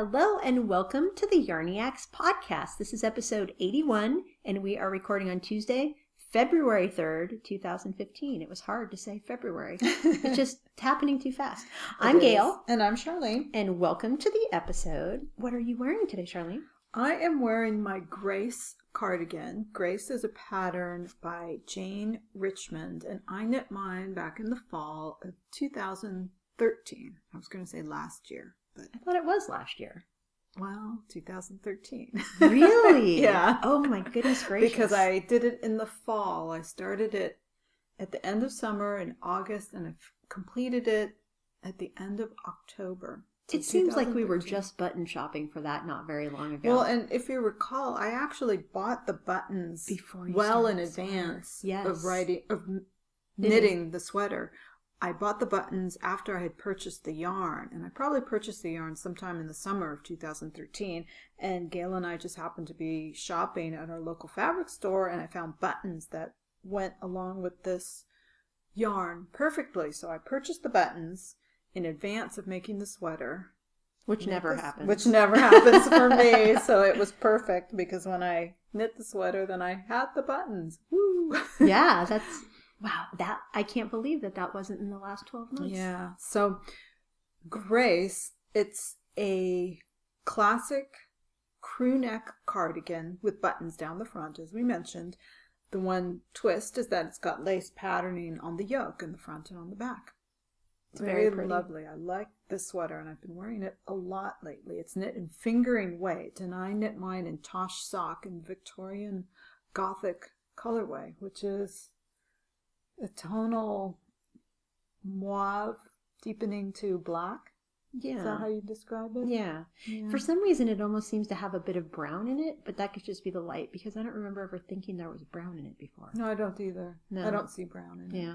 Hello and welcome to the Yarniacs podcast. This is episode 81, and we are recording on Tuesday, February 3rd, 2015. It was hard to say February. it's just happening too fast. I'm. Gail, And I'm Charlene. and welcome to the episode. What are you wearing today, Charlene? I am wearing my Grace cardigan. Grace is a pattern by Jane Richmond, and I knit mine back in the fall of 2013. I was going to say last year, but I thought it was last year. well, 2013. Really? yeah. Oh my goodness gracious. Because I did it in the fall. I started it at the end of summer in August, and I've completed it at the end of October. It seems like we were just button shopping for that not very long ago. Well, and if you recall, I actually bought the buttons Before well in advance Yes. of writing of Knitting. knitting the sweater. I bought the buttons after I had purchased the yarn, and I probably purchased the yarn sometime in the summer of 2013. And Gail and I just happened to be shopping at our local fabric store, and I found buttons that went along with this yarn perfectly. So I purchased the buttons in advance of making the sweater. which never this- happens. Which never happens for me. So it was perfect because when I knit the sweater, then I had the buttons. Woo! yeah, that's wow. That I can't believe that that wasn't in the last twelve months. yeah. So Grace, it's a classic crew neck cardigan with buttons down the front, as we mentioned. The one twist is that it's got lace patterning on the yoke in the front and on the back. It's very very, lovely. I like this sweater, and I've been wearing it a lot lately. It's knit in fingering weight, and I knit mine in Tosh sock in Victorian Gothic colorway, which is a tonal mauve deepening to black. Yeah. Is that how you describe it? yeah. Yeah. For some reason, it almost seems to have a bit of brown in it, but that could just be the light because I don't remember ever thinking there was brown in it before. no, I don't either. No. I don't see brown in Yeah,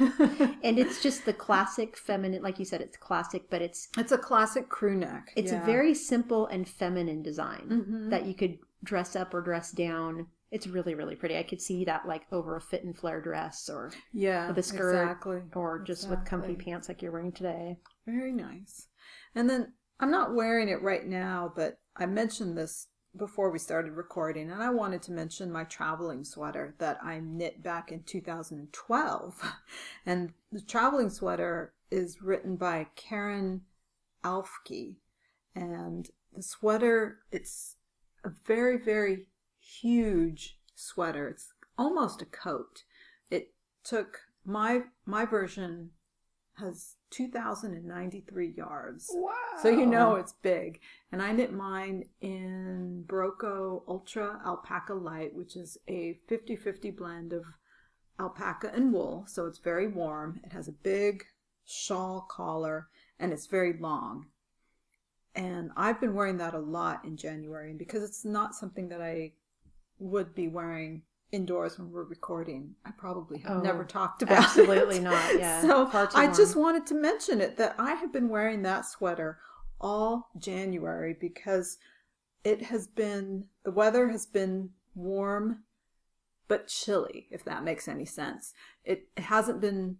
it. Yeah. and it's just the classic feminine, like you said, it's classic, but it's it's a classic crew neck. it's yeah. a very simple and feminine design Mhm. that you could dress up or dress down. It's really, really pretty. I could see that like over a fit and flare dress or yeah with a skirt exactly. or just with comfy pants like you're wearing today. Very nice. And then I'm not wearing it right now, but I mentioned this before we started recording, and I wanted to mention my traveling sweater that I knit back in 2012. And the traveling sweater is written by Karen Alfke. And the sweater, it's a very, very huge sweater. It's almost a coat. It took my my version has 2093 yards. Wow. So you know it's big. And I knit mine in Berroco Ultra Alpaca Light, which is a 50-50 blend of alpaca and wool. So it's very warm. It has a big shawl collar and it's very long. And I've been wearing that a lot in January. And because it's not something that I would be wearing indoors when we're recording, I probably have Oh, never talked about it. absolutely it. not, yeah. So Far too I just wanted to mention it that I have been wearing that sweater all January because it has been the weather has been warm but chilly if that makes any sense. It hasn't been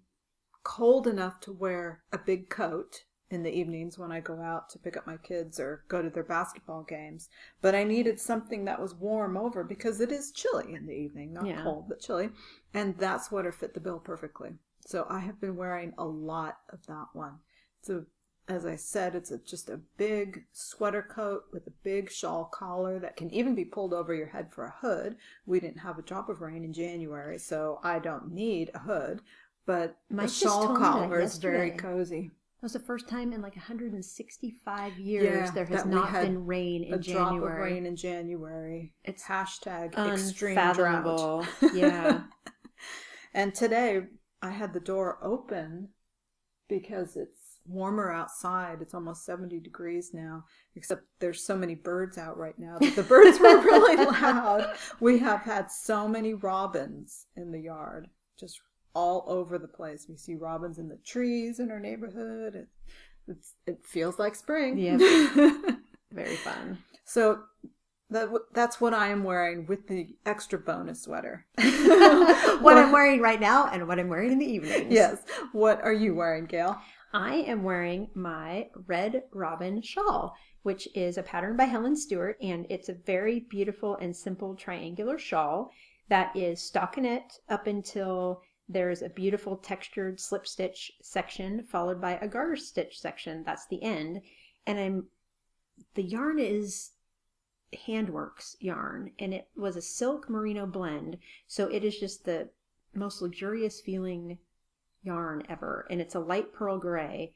cold enough to wear a big coat in the evenings when I go out to pick up my kids or go to their basketball games, but I needed something that was warm over because it is chilly in the evening, not Yeah. cold but chilly, and that sweater fit the bill perfectly. So I have been wearing a lot of that one. So as I said, it's a, just a big sweater coat with a big shawl collar that can even be pulled over your head for a hood. We didn't have a drop of rain in January, so I don't need a hood. But the shawl told me that collar is very cozy. That was the first time in like 165 years Yeah, there has not been rain in a drop of January. rain in January. It's hashtag extreme drought. Yeah. And today I had the door open because it's warmer outside. It's almost 70 degrees now, except there's so many birds out right now that the birds were really loud. We have had so many robins in the yard, just all over the place. We see robins in the trees in our neighborhood. It, it's, it feels like spring. Yep. Very fun. So that that's what I am wearing with the extra bonus sweater. what I'm wearing right now and what I'm wearing in the evenings. Yes. What are you wearing, Gail? I am wearing my Red Robin shawl, which is a pattern by Helen Stewart, and it's a very beautiful and simple triangular shawl that is stockinette up until there's a beautiful textured slip stitch section followed by a garter stitch section. That's the end. And I'm the yarn is Handworks yarn and it was a silk merino blend. So it is just the most luxurious feeling yarn ever. And it's a light pearl gray.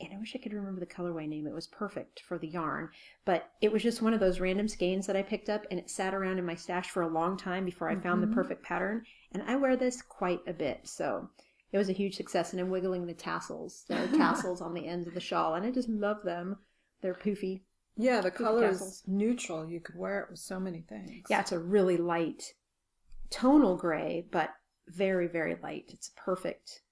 And I wish I could remember the colorway name. It was perfect for the yarn. But it was just one of those random skeins that I picked up and it sat around in my stash for a long time before I found the mm-hmm. perfect pattern. And I wear this quite a bit. So it was a huge success. And I'm wiggling the tassels. There are tassels on the ends of the shawl. And I just love them. They're poofy. Yeah, the color tassels. is neutral. You could wear it with so many things. Yeah, it's a really light tonal gray, but very, very light. It's perfect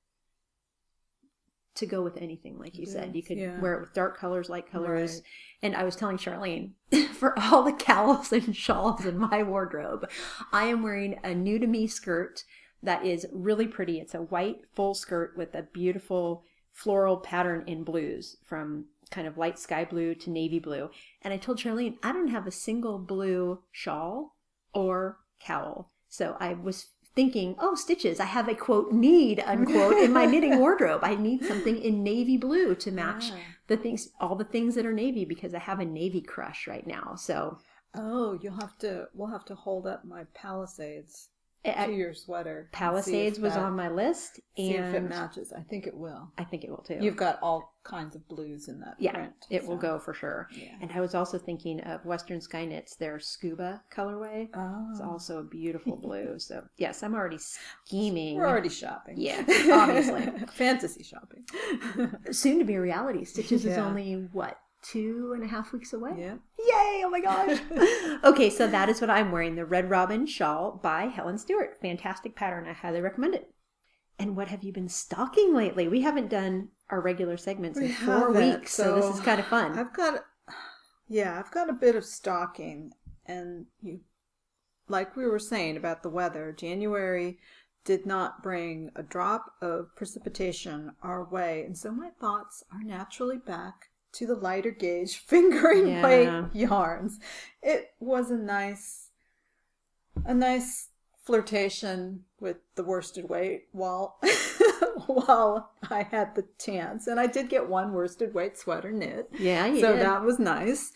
to go with anything, like you It said. You could yeah. wear it with dark colors, light colors. Right. And I was telling Charlene, for all the cowls and shawls in my wardrobe, I am wearing a new to me skirt that is really pretty. It's a white full skirt with a beautiful floral pattern in blues from kind of light sky blue to navy blue. And I told Charlene, I don't have a single blue shawl or cowl. So I was thinking, oh, stitches, I have a quote need unquote in my knitting wardrobe. I need something in navy blue to match Yeah. the things, all the things that are navy because I have a navy crush right now. So Oh, you'll have to. We'll have to hold up my Palisades to your sweater. Palisades was that- on my list, and See if it matches. I think it will. I think it will too. You've got all kinds of blues in that yeah, print. it will go for sure. Yeah. And I was also thinking of Western Sky Knits, their scuba colorway. Oh. It's also a beautiful blue. So yes, I'm already scheming. We're already shopping. Yeah, obviously. Fantasy shopping. soon to be reality. Stitches is only what two and a half weeks away. yeah. Yay! Oh my gosh. okay, so that is what I'm wearing the Red Robin shawl by Helen Stewart. Fantastic pattern. I highly recommend it. And what have you been stocking lately? We haven't done our regular segments in four weeks, so, this is kind of fun. I've got, yeah, I've got a bit of stocking, and you, like we were saying about the weather, January did not bring a drop of precipitation our way, and so my thoughts are naturally back to the lighter gauge fingering Yeah. weight yarns. It was a nice, a nice flirtation with the worsted weight while while I had the chance, and I did get one worsted weight sweater knit. yeah, so did. that was nice.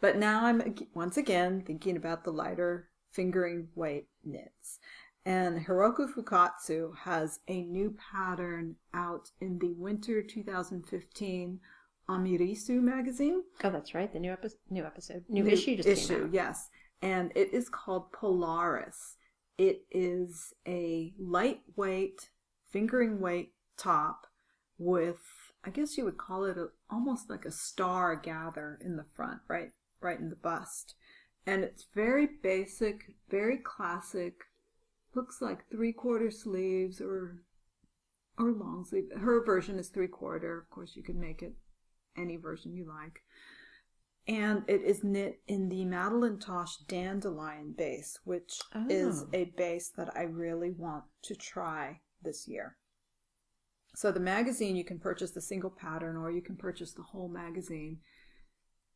But now I'm once again thinking about the lighter fingering weight knits. And Hiroko Fukatsu has a new pattern out in the winter 2015 Amirisu magazine. oh, that's right. The new episode, new episode, new, issue just issue, came out. yes. And it is called Polaris. It is a lightweight fingering weight top with, I guess you would call it a, almost like a star gather in the front, right, right in the bust. And it's very basic, very classic. Looks like three quarter sleeves or or long sleeve. Her version is three quarter. Of course, you can make it any version you like. And it is knit in the Madeline Tosh dandelion base, which is Oh. a base that I really want to try this year. So the magazine, you can purchase the single pattern or you can purchase the whole magazine.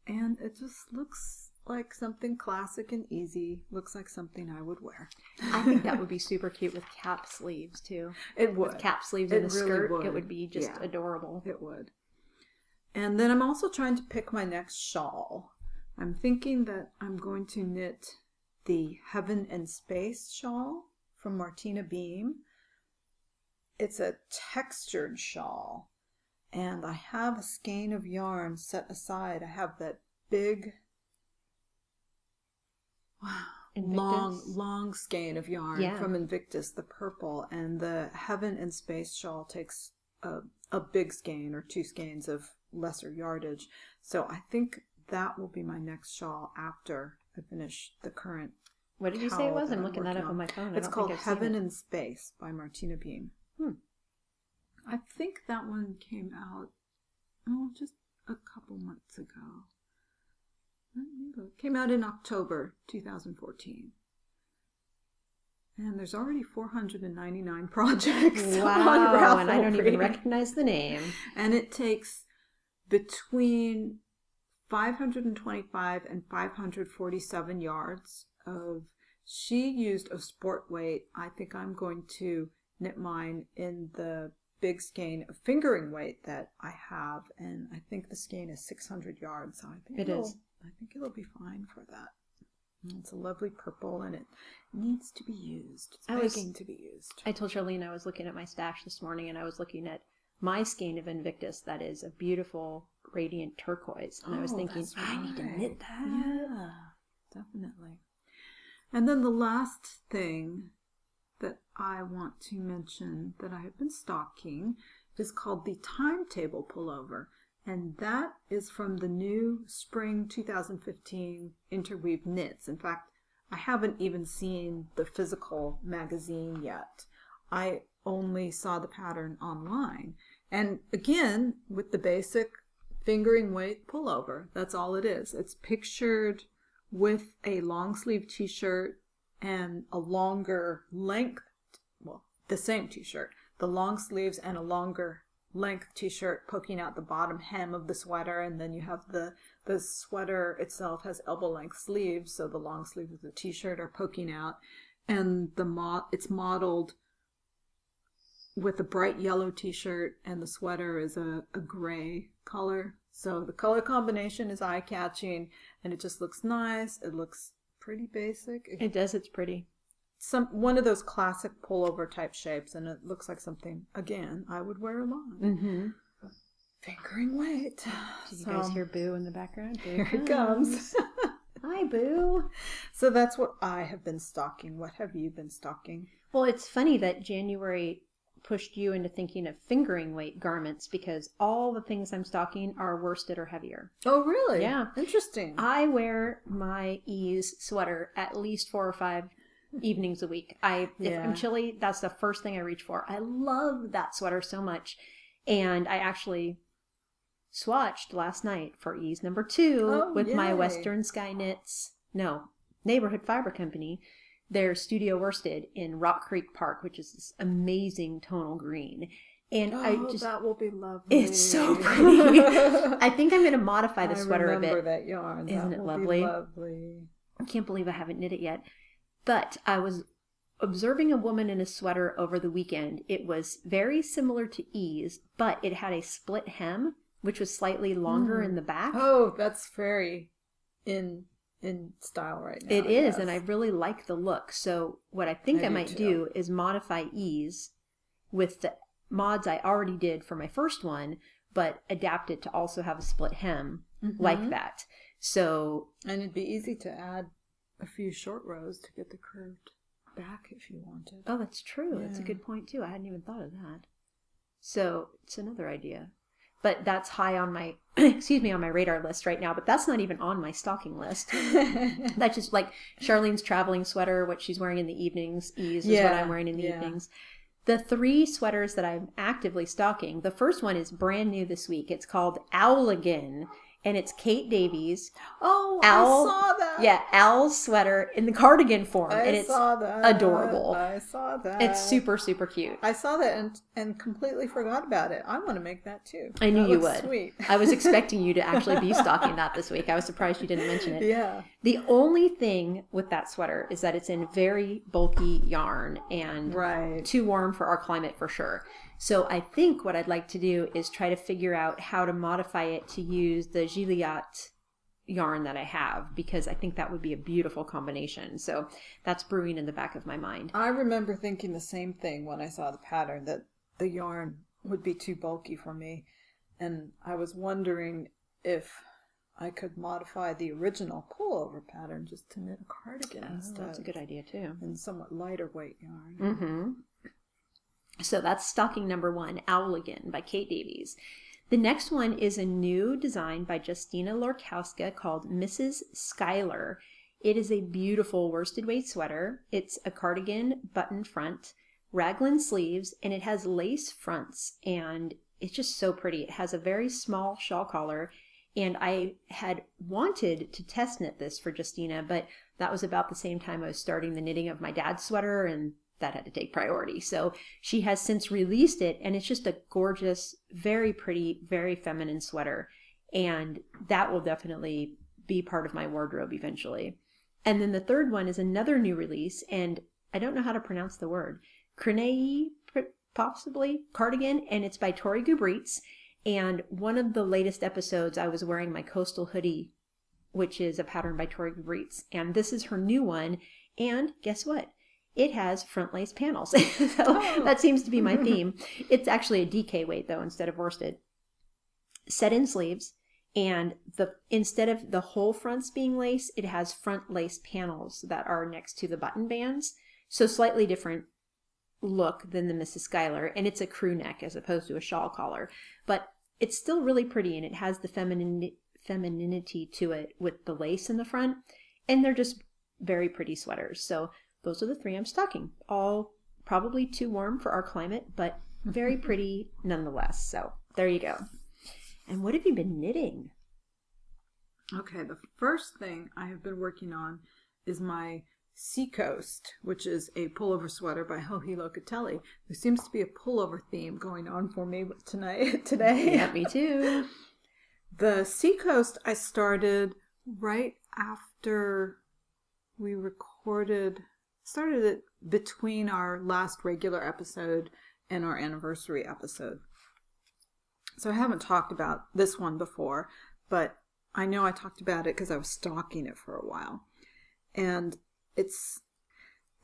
And it just looks like something classic and easy. Looks like something I would wear. I think that would be super cute with cap sleeves too. It would. With cap sleeves It and a really skirt, would. it would be just Yeah. adorable. It would. And then I'm also trying to pick my next shawl. I'm thinking that I'm going to knit the Heaven and Space shawl from Martina Behm. It's a textured shawl, and I have a skein of yarn set aside. I have that big, wow, long, long skein of yarn Yeah. from Invictus, the purple, and the Heaven and Space shawl takes a, a big skein or two skeins of lesser yardage. So I think that will be my next shawl after I finish the current. What did you say it was? I'm I'm looking that up on my phone. It's called think I've seen Heaven it. and Space by Martina Behm. Hmm. I think that one came out oh just a couple months ago. Look. Came out in October 2014. And there's already 499 projects. on Wow, and I don't even recognize the name. And it takes between 525 and 547 yards of. She used a sport weight. I think I'm going to knit mine in the big skein of fingering weight that I have, and I think the skein is 600 yards. So I think It it'll- I think it'll be fine for that. It's a lovely purple, and it needs to be used. It's I was- begging to be used. I told Charlene I was looking at my stash this morning and I was looking at my skein of Invictus that is a beautiful radiant turquoise. And I was Oh, thinking, that's I need to knit that. Yeah, definitely. And then the last thing that I want to mention that I have been stocking is called the Timetable Pullover. And that is from the new spring 2015 Interweave Knits. In fact, I haven't even seen the physical magazine yet. I only saw the pattern online. And again, with the basic fingering weight pullover. That's all it is. It's pictured with a long sleeve t shirt and a longer length, well, the same t shirt, the long sleeves and a longer length t shirt poking out the bottom hem of the sweater. And then you have the, the sweater itself has elbow length sleeves, so the long sleeves of the t shirt are poking out. And the mo- it's modeled with a bright yellow t-shirt and the sweater is a, a gray color. So the color combination is eye-catching and it just looks nice. It looks pretty basic. It- It does, it's pretty. Some one of those classic pullover type shapes and it looks like something again I would wear along. Mm-hmm. Fingering weight. Did you guys hear Boo in the background? Boo here it comes. Hi, Boo. so that's what I have been stocking. What have you been stocking? Well, it's funny that January pushed you into thinking of fingering weight garments because all the things I'm stocking are worsted or heavier. Oh really? Yeah. Interesting. I wear my ease sweater at least four or five evenings a week. I if Yeah. I'm chilly, that's the first thing I reach for. I love that sweater so much. And I actually swatched last night for ease number two Oh, with my. Western Sky Knits, no, Neighborhood Fiber Company, their studio worsted in Rock Creek Park, which is this amazing tonal green. And oh, I just, that will be lovely. it's so pretty. I think I'm going to modify the I sweater a bit. remember that yarn. Isn't That it lovely? lovely. I can't believe I haven't knit it yet. But I was observing a woman in a sweater over the weekend. It was very similar to Ease, but it had a split hem, which was slightly longer Mm. in the back. Oh, that's very in in style right now. it is, and I really like the look. So what I think I I, do might too. do is modify Ease with the mods I already did for my first one, but adapt it to also have a split hem like Mhm. that. So and it'd be easy to add a few short rows to get the curved back if you wanted. Oh, that's true. That's a good point too. I hadn't even thought of that. So it's another idea. But that's high on my excuse me on my radar list right now. But that's not even on my stocking list. That's just like Charlene's traveling sweater, what she's wearing in the evenings. Ease is what I'm wearing in the yeah. evenings. The three sweaters that I'm actively stocking. The first one is brand new this week. It's called Owligan, and it's Kate Davies. oh, Owl- I saw that. Yeah, Owl's sweater in the cardigan form, I and it's saw that. adorable. I saw that. it's super super cute. I saw that and and completely forgot about it. I want to make that too. I knew That you would. Sweet. I was expecting you to actually be stocking that this week. I was surprised you didn't mention it. Yeah. The only thing with that sweater is that it's in very bulky yarn and Right. too warm for our climate for sure. So I think what I'd like to do is try to figure out how to modify it to use the Gilliatt yarn that I have because I think that would be a beautiful combination. So that's brewing in the back of my mind. I remember thinking the same thing when I saw the pattern that the yarn would be too bulky for me. And I was wondering if I could modify the original pullover pattern just to knit a cardigan Oh, instead. that's a good idea too. And somewhat lighter weight yarn. Mm-hmm. So that's stocking number one, Owligan by Kate Davies. The next one is a new design by Justyna Lorkowska called Mrs. Schuyler. It is a beautiful worsted weight sweater. It's a cardigan button front, raglan sleeves, and it has lace fronts. And it's just so pretty. It has a very small shawl collar. And I had wanted to test knit this for Justyna, but that was about the same time I was starting the knitting of my dad's sweater, and that had to take priority. So she has since released it, and it's just a gorgeous, very pretty, very feminine sweater. And that will definitely be part of my wardrobe eventually. And then the third one is another new release, and I don't know how to pronounce the word. Crenei, possibly, cardigan, and it's by Tori Gurbisz. And one of the latest episodes, I was wearing my coastal hoodie, which is a pattern by Tori Gurbisz. And this is her new one. And guess what? It has front lace panels. so oh. that seems to be my theme. it's actually a DK weight, though, instead of worsted. Set in sleeves. And the instead of the whole fronts being lace, it has front lace panels that are next to the button bands. So slightly different look than the Mrs. Schuyler, and it's a crew neck as opposed to a shawl collar. But it's still really pretty, and it has the feminine femininity to it with the lace in the front, and they're just very pretty sweaters. So those are the three I'm stocking. All probably too warm for our climate, but very pretty nonetheless. So there you go. And what have you been knitting? Okay, the first thing I have been working on is my Seacoast, which is a pullover sweater by Joji Locatelli. There seems to be a pullover theme going on for me tonight today. Yeah, me too. the Seacoast I started right after we recorded started it between our last regular episode and our anniversary episode. So I haven't talked about this one before, but I know I talked about it because I was stalking it for a while. And it's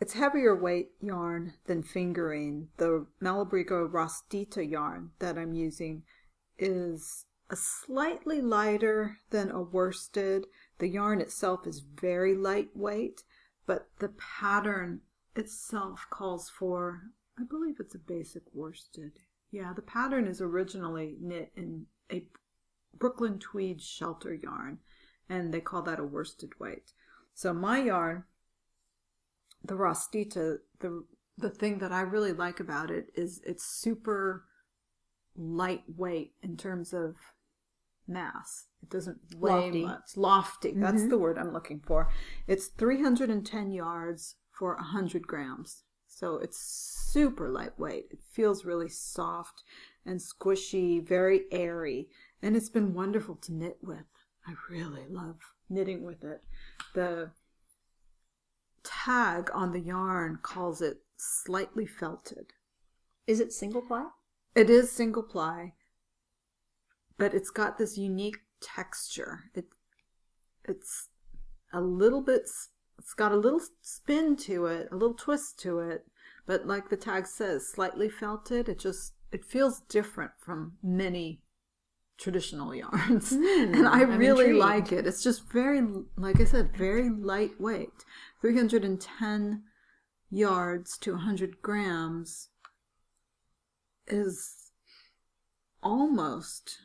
it's heavier weight yarn than fingering. The Malabrigo Rastita yarn that I'm using is a slightly lighter than a worsted. The yarn itself is very lightweight, but the pattern itself calls for, I believe it's a basic worsted. Yeah, the pattern is originally knit in a Brooklyn tweed shelter yarn, and they call that a worsted weight. So my yarn the Rastita, the the thing that I really like about it is it's super lightweight in terms of mass. It doesn't weigh lofty. much. Lofty. Mm-hmm. That's the word I'm looking for. It's 310 yards for 100 grams. So it's super lightweight. It feels really soft and squishy, very airy, and it's been wonderful to knit with. I really love knitting with it. The tag on the yarn calls it slightly felted. Is it single ply? It is single ply, but it's got this unique texture. It it's a little bit it's got a little spin to it, a little twist to it, but like the tag says, slightly felted. It just it feels different from many traditional yarns mm, and i I'm really intrigued. like it it's just very like i said very lightweight 310 yards to 100 grams is almost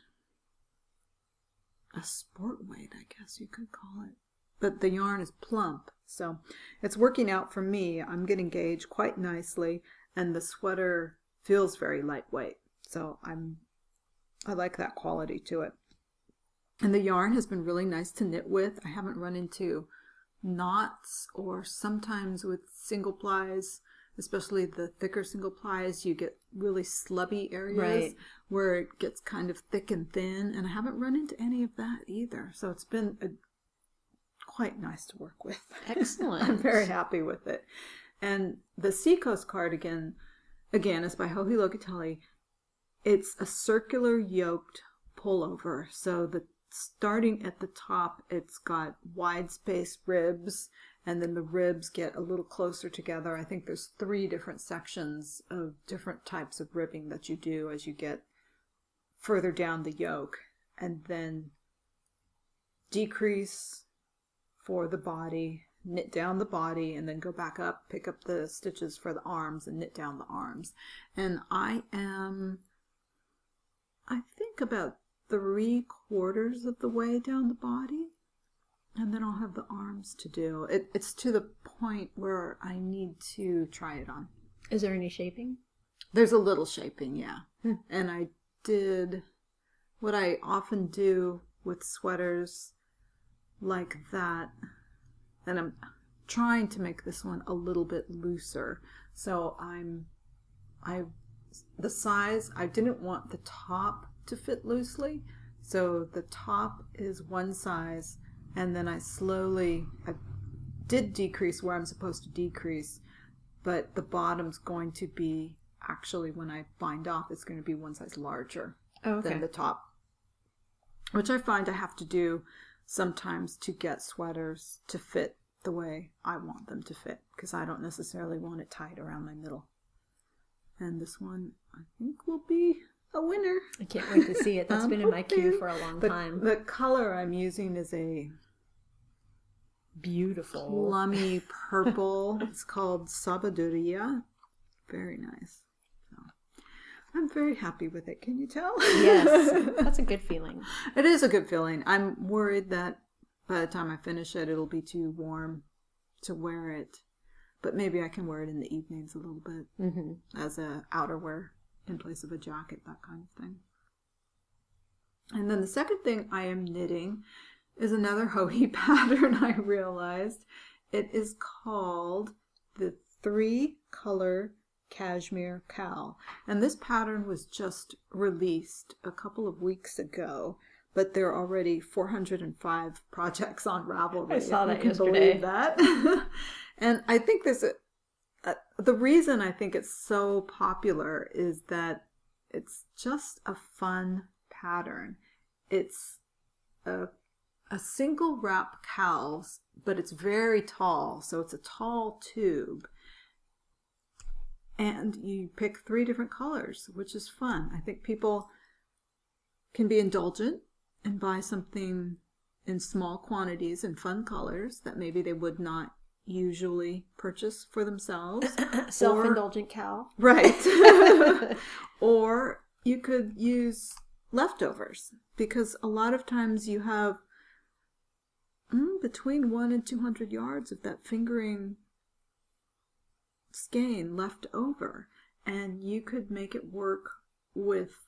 a sport weight i guess you could call it but the yarn is plump so it's working out for me i'm getting gauge quite nicely and the sweater feels very lightweight so i'm I like that quality to it. And the yarn has been really nice to knit with. I haven't run into knots or sometimes with single plies, especially the thicker single plies, you get really slubby areas right. where it gets kind of thick and thin. And I haven't run into any of that either. So it's been a, quite nice to work with. Excellent. I'm very happy with it. And the Seacoast cardigan, again, is by Joji Locatelli. It's a circular yoked pullover. So the starting at the top, it's got wide space ribs, and then the ribs get a little closer together. I think there's three different sections of different types of ribbing that you do as you get further down the yoke, and then decrease for the body, knit down the body, and then go back up, pick up the stitches for the arms, and knit down the arms. And I am I think about three quarters of the way down the body. And then I'll have the arms to do. It, it's to the point where I need to try it on. Is there any shaping? There's a little shaping, yeah. Hmm. And I did what I often do with sweaters like that. And I'm trying to make this one a little bit looser. So I'm, I, the size, I didn't want the top to fit loosely. So the top is one size and then I slowly, I did decrease where I'm supposed to decrease, but the bottom's going to be actually when I bind off, it's going to be one size larger Oh, okay. than the top, which I find I have to do sometimes to get sweaters to fit the way I want them to fit because I don't necessarily want it tied around my middle. And this one, I think, will be a winner. I can't wait to see it. That's I'm been in my queue for a long The, time. the color I'm using is a Beautiful. plummy purple. it's called Sabiduria. Very nice. So, I'm very happy with it. Can you tell? Yes, that's a good feeling. it is a good feeling. I'm worried that by the time I finish it, it'll be too warm to wear it. But maybe I can wear it in the evenings a little bit hmm as a outerwear in place of a jacket, that kind of thing. And then the second thing I am knitting is another Joji pattern I realized. It is called the three color cashmere cowl. And this pattern was just released a couple of weeks ago, but there are already 405 projects on Ravelry. I saw that you can yesterday. believe that. and I think there's a, uh, the reason I think it's so popular is that it's just a fun pattern. It's a a single wrap cowls, but it's very tall, so it's a tall tube. And you pick three different colors, which is fun. I think people can be indulgent and buy something in small quantities and fun colors that maybe they would not usually purchase for themselves. Self-indulgent cow. Right. or you could use leftovers because a lot of times you have mm, between one and 200 yards of that fingering skein left over. And you could make it work with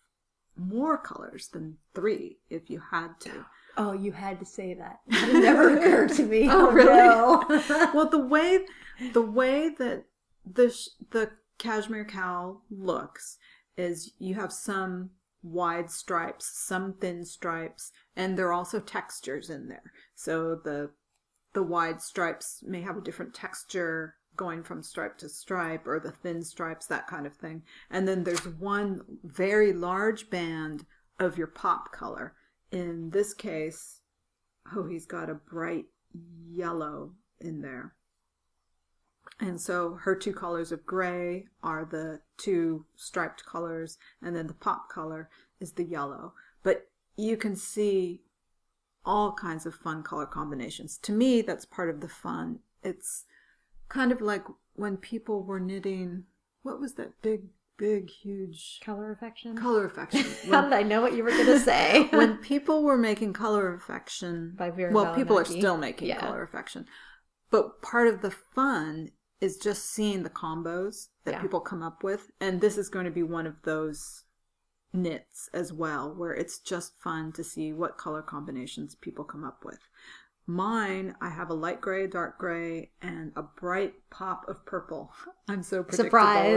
more colors than three if you had to. Oh, you had to say that. That never occurred to me. Oh, really? no. well, the way the way that the the cashmere cowl looks is you have some wide stripes, some thin stripes, and there are also textures in there. So the the wide stripes may have a different texture going from stripe to stripe or the thin stripes that kind of thing. And then there's one very large band of your pop color. In this case, oh, he's got a bright yellow in there. And so her two colors of gray are the two striped colors, and then the pop color is the yellow. But you can see all kinds of fun color combinations. To me, that's part of the fun. It's kind of like when people were knitting, what was that big, big, huge Color affection. color affection? How did I know what you were going to say? when people were making color affection By Veera well people are still making Yeah. color affection but part of the fun is just seeing the combos that Yeah. people come up with and this is going to be one of those knits as well where it's just fun to see what color combinations people come up with mine i have a light gray dark gray and a bright pop of purple i'm so predictable, Surprise.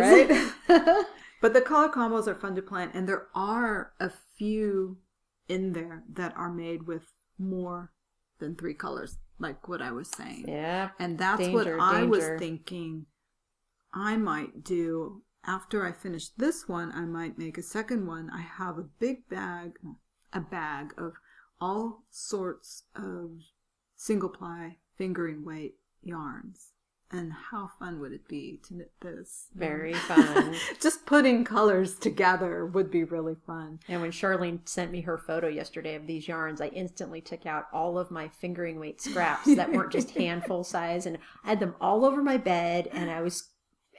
right but the color combos are fun to plan, and there are a few in there that are made with more than three colors, like what I was saying. yeah. And that's Danger, what I was thinking I might do after I finish this one. I might make a second one. I have a big bag, a bag of all sorts of single ply fingering weight yarns. And how fun would it be to knit this? Very um, fun. Just putting colors together would be really fun. And when Charlene sent me her photo yesterday of these yarns, I instantly took out all of my fingering weight scraps that weren't just handful size, and I had them all over my bed. And I was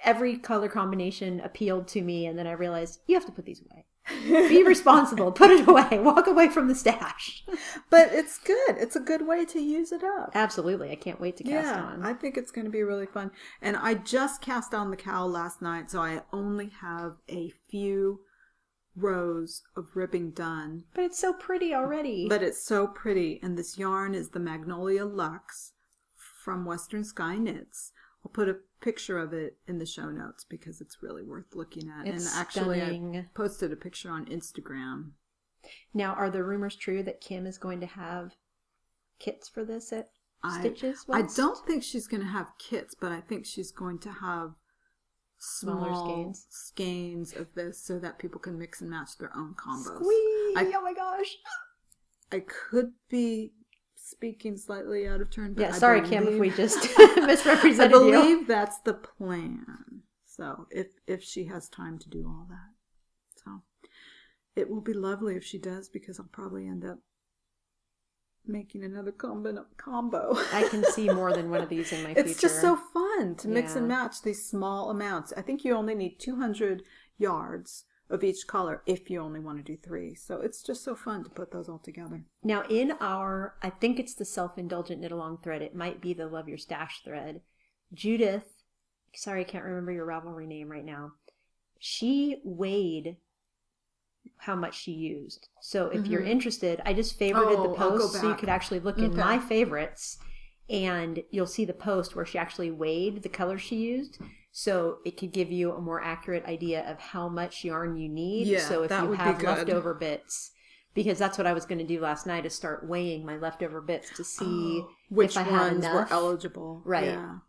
every color combination appealed to me, and then I realized you have to put these away. Be responsible. Put it away. Walk away from the stash. But it's good. It's a good way to use it up. Absolutely. I can't wait to cast yeah, on. I think it's going to be really fun. And I just cast on the cowl last night, so I only have a few rows of ribbing done. But it's so pretty already. But it's so pretty, and this yarn is the Magnolia Lux from Western Sky Knits. I'll put a picture of it in the show notes because it's really worth looking at. It's and actually, stunning. I posted a picture on Instagram. Now, are the rumors true that Kim is going to have kits for this at I- Stitches? I don't think she's going to have kits, but I think she's going to have Smaller small skeins. skeins of this so that people can mix and match their own combos. Squee! I- oh my gosh! I could be speaking slightly out of turn. But Yeah, I sorry, Kim, if we just I misrepresented you. believe that's the plan. So if if she has time to do all that, so it will be lovely if she does because I'll probably end up making another combo. combo. I can see more than one of these in my future. It's just so fun to mix and match these small amounts. I think you only need 200 yards of each color if you only want to do three. So it's just so fun to put those all together. Now, in our, I think it's the self indulgent knit along thread, it might be the Love Your Stash thread. Judith, sorry, I can't remember your Ravelry name right now. She weighed how much she used. So if you're Mhm. interested, I just favorited Oh, the post so you could actually look in my favorites and you'll see the post where she actually weighed the colors she used. So it could give you a more accurate idea of how much yarn you need. Yeah, so if you have leftover bits, because that's what I was going to do last night is start weighing my leftover bits to see Oh, which if I had ones were eligible. Right. Yeah.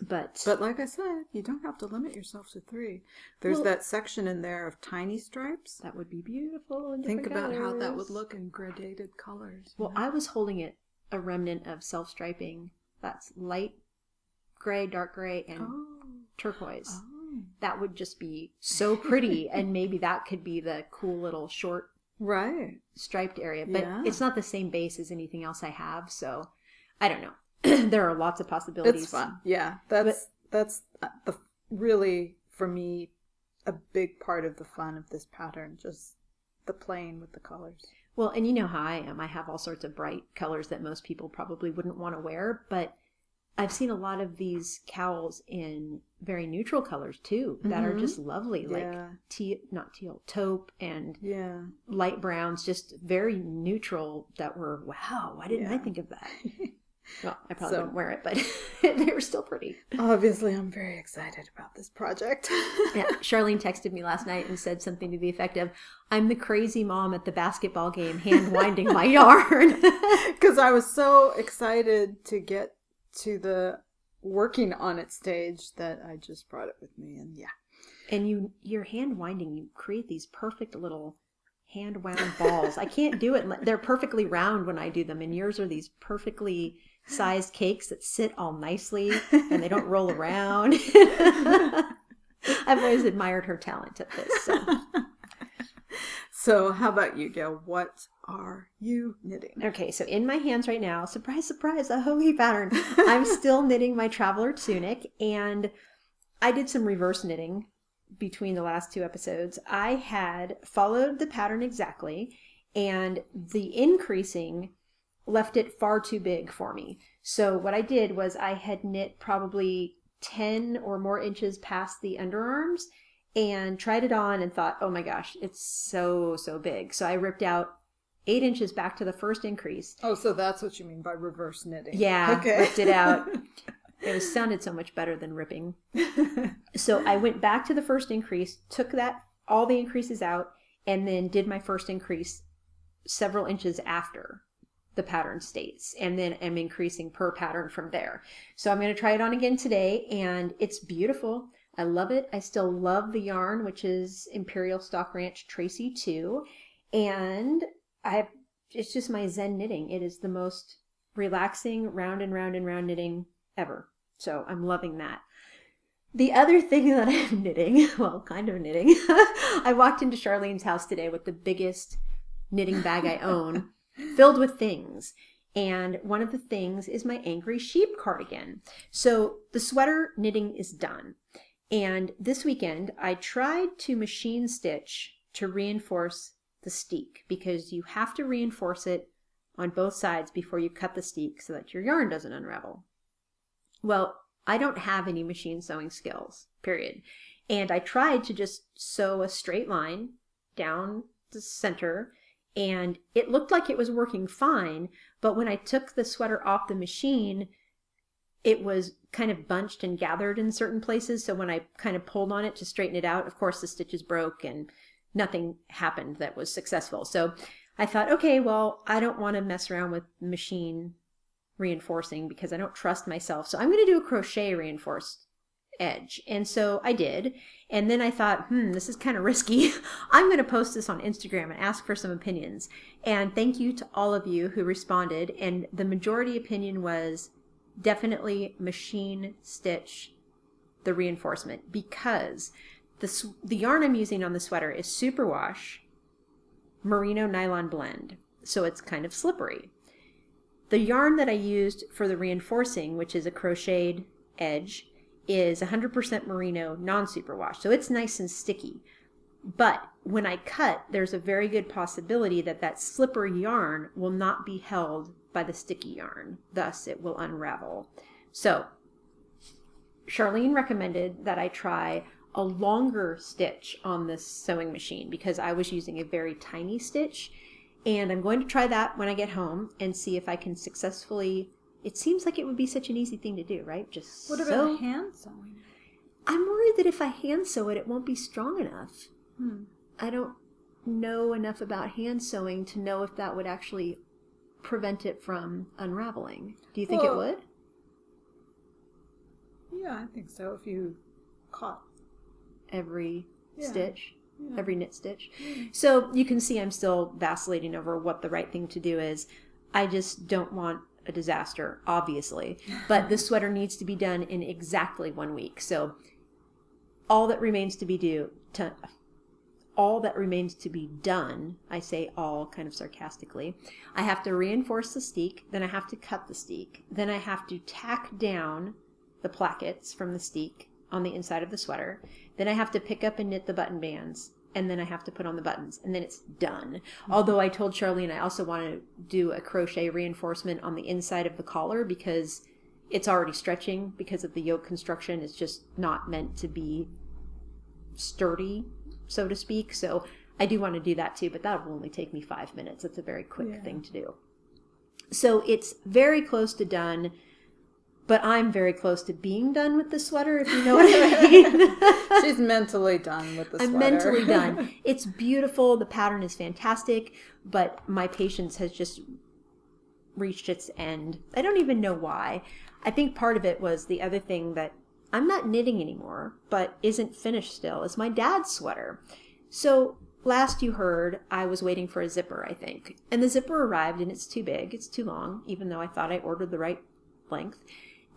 But, But like I said, you don't have to limit yourself to three. There's Well- that section in there of tiny stripes. that would be beautiful. in Think about how that would look in gradated colors. Well, know? I was holding it a remnant of self striping. That's light gray, dark gray, and oh, turquoise. oh. That would just be so pretty, and maybe that could be the cool little short right. striped area. But Yeah. it's not the same base as anything else I have, so I don't know. there are lots of possibilities. It's fun. Yeah, that's that's uh, the really for me a big part of the fun of this pattern. Just the playing with the colors. Well, and you know how I am. I have all sorts of bright colors that most people probably wouldn't want to wear, but I've seen a lot of these cowls in very neutral colors too that are Mhm. just lovely, like Yeah. tea, not teal, taupe and Yeah. light browns, just very neutral. That were wow. Why didn't I think of that? Well, I probably So- wouldn't wear it, but they were still pretty. Obviously, I'm very excited about this project. Yeah, Charlene texted me last night and said something to the effect of, "I'm the crazy mom at the basketball game, hand winding my yarn." Because I was so excited to get to the working on it stage that I just brought it with me. And yeah. and you you're hand winding you create these perfect little hand wound balls i can't do it they're perfectly round when i do them and yours are these perfectly sized cakes that sit all nicely and they don't roll around i've always admired her talent at this so. So, how about you, Gail? What are you knitting? okay so in my hands right now surprise surprise a Joji pattern. I'm still knitting my traveler tunic and i did some reverse knitting between the last two episodes. I had followed the pattern exactly and the increasing left it far too big for me. So what i did was i had knit probably 10 or more inches past the underarms and tried it on and thought oh my gosh it's so so big. So i ripped out eight inches back to the first increase Oh, so that's what you mean by reverse knitting. yeah, Okay. ripped it out. It was sounded so much better than ripping. So I went back to the first increase, took that all the increases out, and then did my first increase several inches after the pattern states, and then am increasing per pattern from there. So I'm going to try it on again today, and it's beautiful. I love it. I still love the yarn, which is Imperial Stock Ranch Tracie Too, and I it's just my zen knitting. It is the most relaxing round and round and round knitting ever. So I'm loving that. The other thing that I'm knitting, well, kind of knitting, I walked into Charlene's house today with the biggest knitting bag I own, filled with things. And one of the things is my Angry Sheep cardigan. So the sweater knitting is done. And this weekend, I tried to machine stitch to reinforce the steek because you have to reinforce it on both sides before you cut the steek so that your yarn doesn't unravel. Well, I don't have any machine sewing skills, period. And I tried to just sew a straight line down the center and it looked like it was working fine, but when I took the sweater off the machine, it was kind of bunched and gathered in certain places. So when I kind of pulled on it to straighten it out, of course the stitches broke and nothing happened that was successful. So I thought, okay, well, I don't want to mess around with machine reinforcing because I don't trust myself. So I'm going to do a crochet reinforced edge. And so I did. And then I thought, hmm, this is kind of risky. I'm going to post this on Instagram and ask for some opinions. And thank you to all of you who responded. And the majority opinion was definitely machine stitch the reinforcement because the, the yarn I'm using on the sweater is superwash merino nylon blend. So it's kind of slippery. The yarn that I used for the reinforcing, which is a crocheted edge, is 100% merino non superwash. So it's nice and sticky. But when I cut, there's a very good possibility that that slippery yarn will not be held by the sticky yarn. Thus, it will unravel. So, Charlene recommended that I try a longer stitch on this sewing machine because I was using a very tiny stitch. And I'm going to try that when I get home and see if I can successfully. It seems like it would be such an easy thing to do, right? Just What about hand sewing? I'm worried that if I hand sew it, it won't be strong enough. Hmm. I don't know enough about hand sewing to know if that would actually prevent it from unraveling. Do you think it would? Yeah, I think so. If you caught. Every Yeah. stitch, Yeah. every knit stitch. So you can see I'm still vacillating over what the right thing to do is. I just don't want a disaster, obviously. But the sweater needs to be done in exactly one week. So all that remains to be do to all that remains to be done, I say all kind of sarcastically, I have to reinforce the steek, then I have to cut the steek, then I have to tack down the plackets from the steek on the inside of the sweater, then I have to pick up and knit the button bands, and then I have to put on the buttons, and then it's done. Mm-hmm. Although I told Charlene I also want to do a crochet reinforcement on the inside of the collar because it's already stretching because of the yoke construction. It's just not meant to be sturdy, so to speak. So I do want to do that too, but that will only take me five minutes. It's a very quick Yeah. thing to do. So it's very close to done, but I'm very close to being done with the sweater, if you know what I mean. She's mentally done with the sweater. I'm mentally done. It's beautiful. The pattern is fantastic, but my patience has just reached its end. I don't even know why. I think part of it was the other thing that I'm not knitting anymore, but isn't finished still, is my dad's sweater. So last you heard, I was waiting for a zipper, I think. And the zipper arrived and it's too big, it's too long, even though I thought I ordered the right length.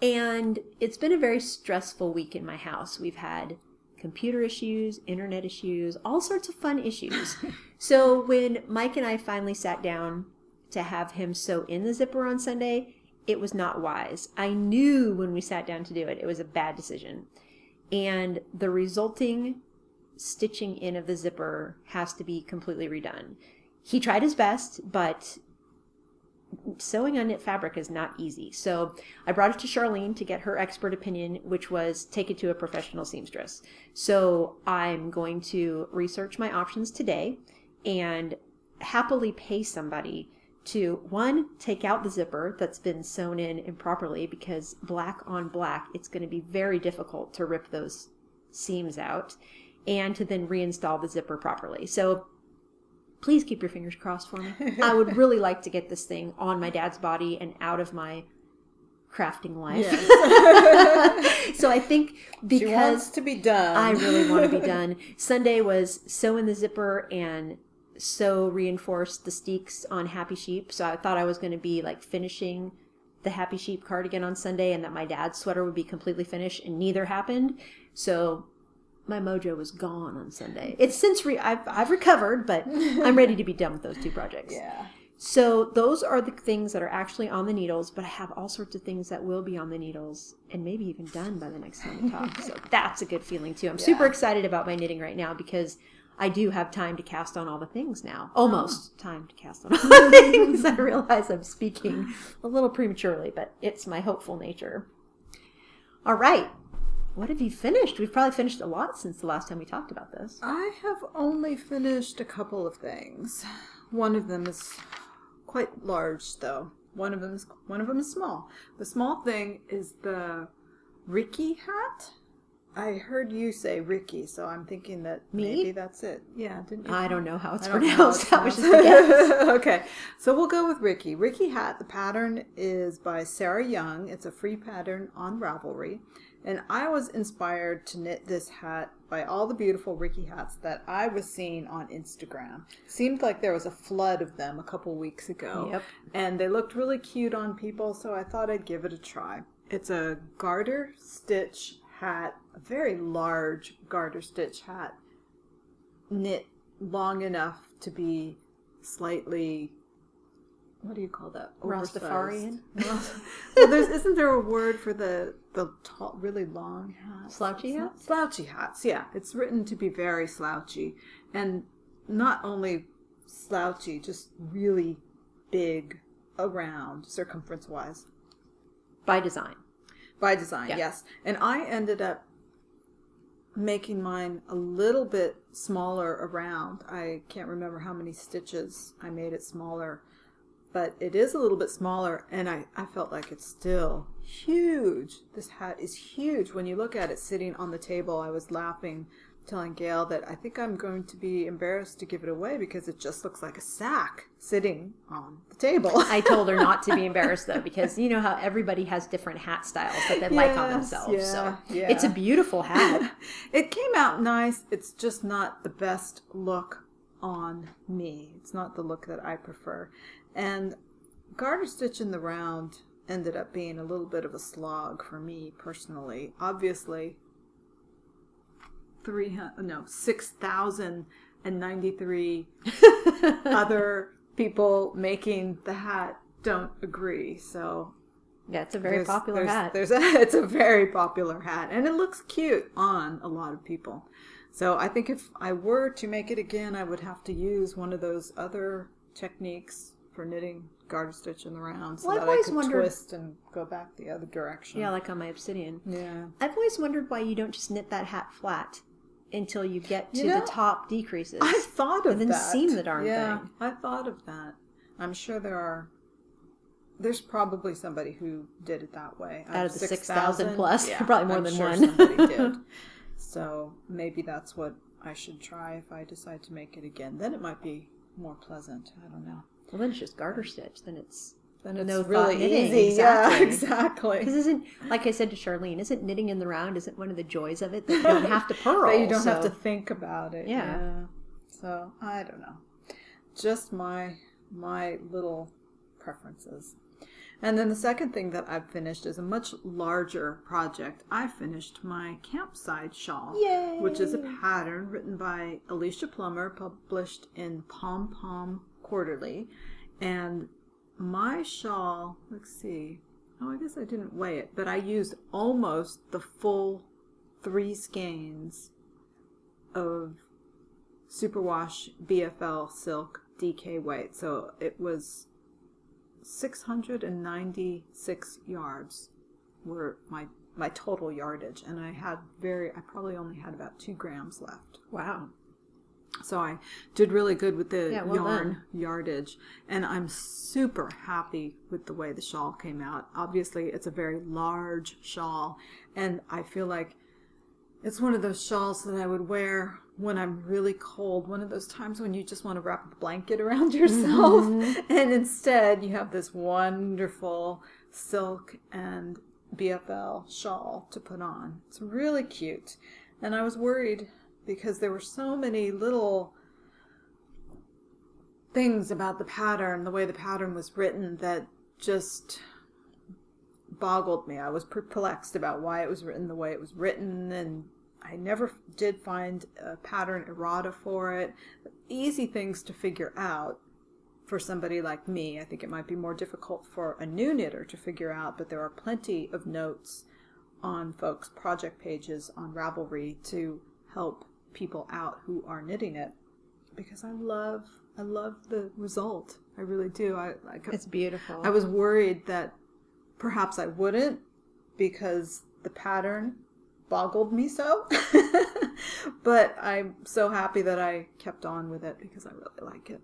And it's been a very stressful week in my house. We've had computer issues, internet issues, all sorts of fun issues. so when Mike and I finally sat down to have him sew in the zipper on Sunday, it was not wise. I knew when we sat down to do it, it was a bad decision. And the resulting stitching in of the zipper has to be completely redone. He tried his best, but sewing on knit fabric is not easy. So I brought it to Charlene to get her expert opinion, which was take it to a professional seamstress. So I'm going to research my options today and happily pay somebody to one take out the zipper that's been sewn in improperly because black on black it's going to be very difficult to rip those seams out and to then reinstall the zipper properly. So please keep your fingers crossed for me. I would really like to get this thing on my dad's body and out of my crafting life. Yes. so I think she because wants to be done. I really want to be done. Sunday was sew in the zipper and sew reinforced the steeks on Happy Sheep. So I thought I was going to be like finishing the Happy Sheep cardigan on Sunday and that my dad's sweater would be completely finished, and neither happened. So my mojo was gone on Sunday. It's since re- I've, I've recovered, but I'm ready to be done with those two projects. Yeah. So those are the things that are actually on the needles, but I have all sorts of things that will be on the needles and maybe even done by the next time we talk. so that's a good feeling too. I'm super excited about my knitting right now because I do have time to cast on all the things now. Almost oh. time to cast on all the things. I realize I'm speaking a little prematurely, but it's my hopeful nature. All right. What have you finished? We've probably finished a lot since the last time we talked about this. I have only finished a couple of things. One of them is quite large, though. One of them is one of them is small. The small thing is the Rikke hat. I heard you say Rikke, so I'm thinking that Me? maybe that's it. Yeah, didn't you? I don't know how it's how pronounced. it's That was just a guess. okay, so we'll go with Rikke. Rikke hat. The pattern is by Sarah Young. It's a free pattern on Ravelry, and I was inspired to knit this hat by all the beautiful Rikke hats that I was seeing on Instagram. Seemed like there was a flood of them a couple weeks ago, Yep. and they looked really cute on people. So I thought I'd give it a try. It's a garter stitch hat, a very large garter stitch hat knit long enough to be slightly what do you call that Oversized. Rastafarian? well there's isn't there a word for the the tall, really long hats Slouchy hats? slouchy hats yeah it's written to be very slouchy and not only slouchy just really big around circumference wise By design. by design, Yeah. yes. And I ended up making mine a little bit smaller around. I can't remember how many stitches I made it smaller, but it is a little bit smaller, and I, I felt like it's still huge. This hat is huge. When you look at it sitting on the table, I was laughing, telling Gail that I think I'm going to be embarrassed to give it away because it just looks like a sack sitting on the table. I told her not to be embarrassed though, because you know how everybody has different hat styles that they like on Yes, themselves. so yeah, yeah. it's a beautiful hat. it came out nice. It's just not the best look on me. It's not the look that I prefer. And garter stitch in the round ended up being a little bit of a slog for me personally. Obviously, three hundred no six thousand and ninety three other people making the hat don't agree. So Yeah, it's a very there's- popular there's- hat. There's a, it's a very popular hat, and it looks cute on a lot of people. So I think if I were to make it again, I would have to use one of those other techniques for knitting garter stitch in the round, so Well, that I could wondered- twist and go back the other direction. yeah, like on my obsidian. yeah. I've always wondered why you don't just knit that hat flat until you get to You know, the top decreases. I thought of that. And then that. seam the darn yeah, thing. I thought of that. I'm sure there are. There's probably somebody who did it that way. Out of the 6,000 plus, yeah, probably more I'm than sure one. somebody did. So maybe that's what I should try if I decide to make it again. Then it might be more pleasant. I don't know. Well, then it's just garter stitch. Then it's Then it's No really knitting, easy. Yeah, exactly. exactly. because isn't like I said to Charlene, isn't knitting in the round isn't one of the joys of it that you don't have to purl. That you don't have to think about it. Yeah. So I don't know. Just my my little preferences. And then the second thing that I've finished is a much larger project. I finished my Campside shawl, Yay! which is a pattern written by Alicia Plummer, published in Pom Pom Quarterly. And my shawl, let's see. Oh, I guess I didn't weigh it, but I used almost the full three skeins of superwash BFL silk DK weight. So it was 696 yards were my my total yardage and I had very I probably only had about 2 grams left. Wow. So I did really good with the Yeah, well yarn yardage, and I'm super happy with the way the shawl came out. Obviously, it's a very large shawl, and I feel like it's one of those shawls that I would wear when I'm really cold. One of those times when you just want to wrap a blanket around yourself, mm-hmm. and instead you have this wonderful silk and BFL shawl to put on. It's really cute, and I was worried because there were so many little things about the pattern, the way the pattern was written, that just boggled me. I was perplexed about why it was written the way it was written, and I never did find a pattern errata for it. Easy things to figure out for somebody like me. I think it might be more difficult for a new knitter to figure out, but there are plenty of notes on folks' project pages on Ravelry to help people out who are knitting it because I love I love the result. I really do. I like It's beautiful. I was worried that perhaps I wouldn't because the pattern boggled me so. but I'm so happy that I kept on with it because I really like it.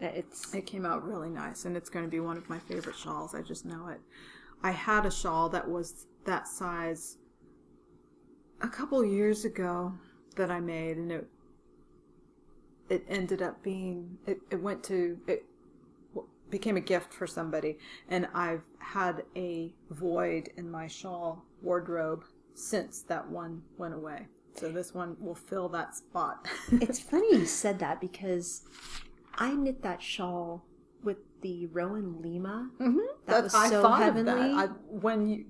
It's It came out really nice, and it's going to be one of my favorite shawls. I just know it. I had a shawl that was that size a couple years ago that I made, and it it ended up being it, it went to it became a gift for somebody, and I've had a void in my shawl wardrobe since that one went away. So this one will fill that spot. it's funny you said that because I knit that shawl with the Rowan Lima. Mm-hmm. That was so heavenly. I, when you,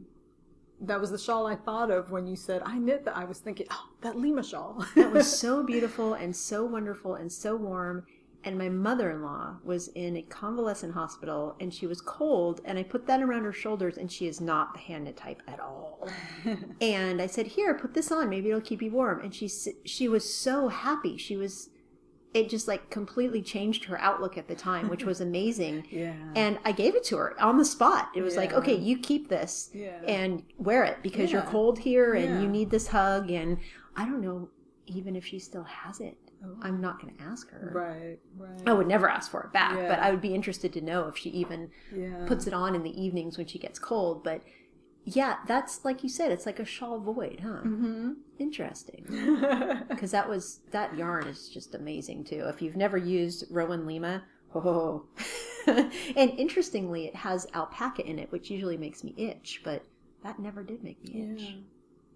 that was the shawl I thought of when you said I knit that. I was thinking, oh, that Lima shawl. That was so beautiful and so wonderful and so warm. And my mother in law was in a convalescent hospital and she was cold. And I put that around her shoulders and she is not the hand knit type at all. and I said, Here, put this on. Maybe it'll keep you warm. And she, she was so happy. She was, it just like completely changed her outlook at the time, which was amazing. yeah. And I gave it to her on the spot. It was like, okay, you keep this Yeah. and wear it because you're cold here and Yeah. you need this hug. And I don't know even if she still has it. Oh. I'm not going to ask her. right. Right. I would never ask for it back, Yeah. but I would be interested to know if she even yeah. puts it on in the evenings when she gets cold. But yeah, that's like you said, it's like a shawl void, huh? Mm-hmm. Interesting. Because that was that yarn is just amazing too. If you've never used Rowan Lima, oh. and interestingly, it has alpaca in it, which usually makes me itch, but that never did make me itch. Yeah.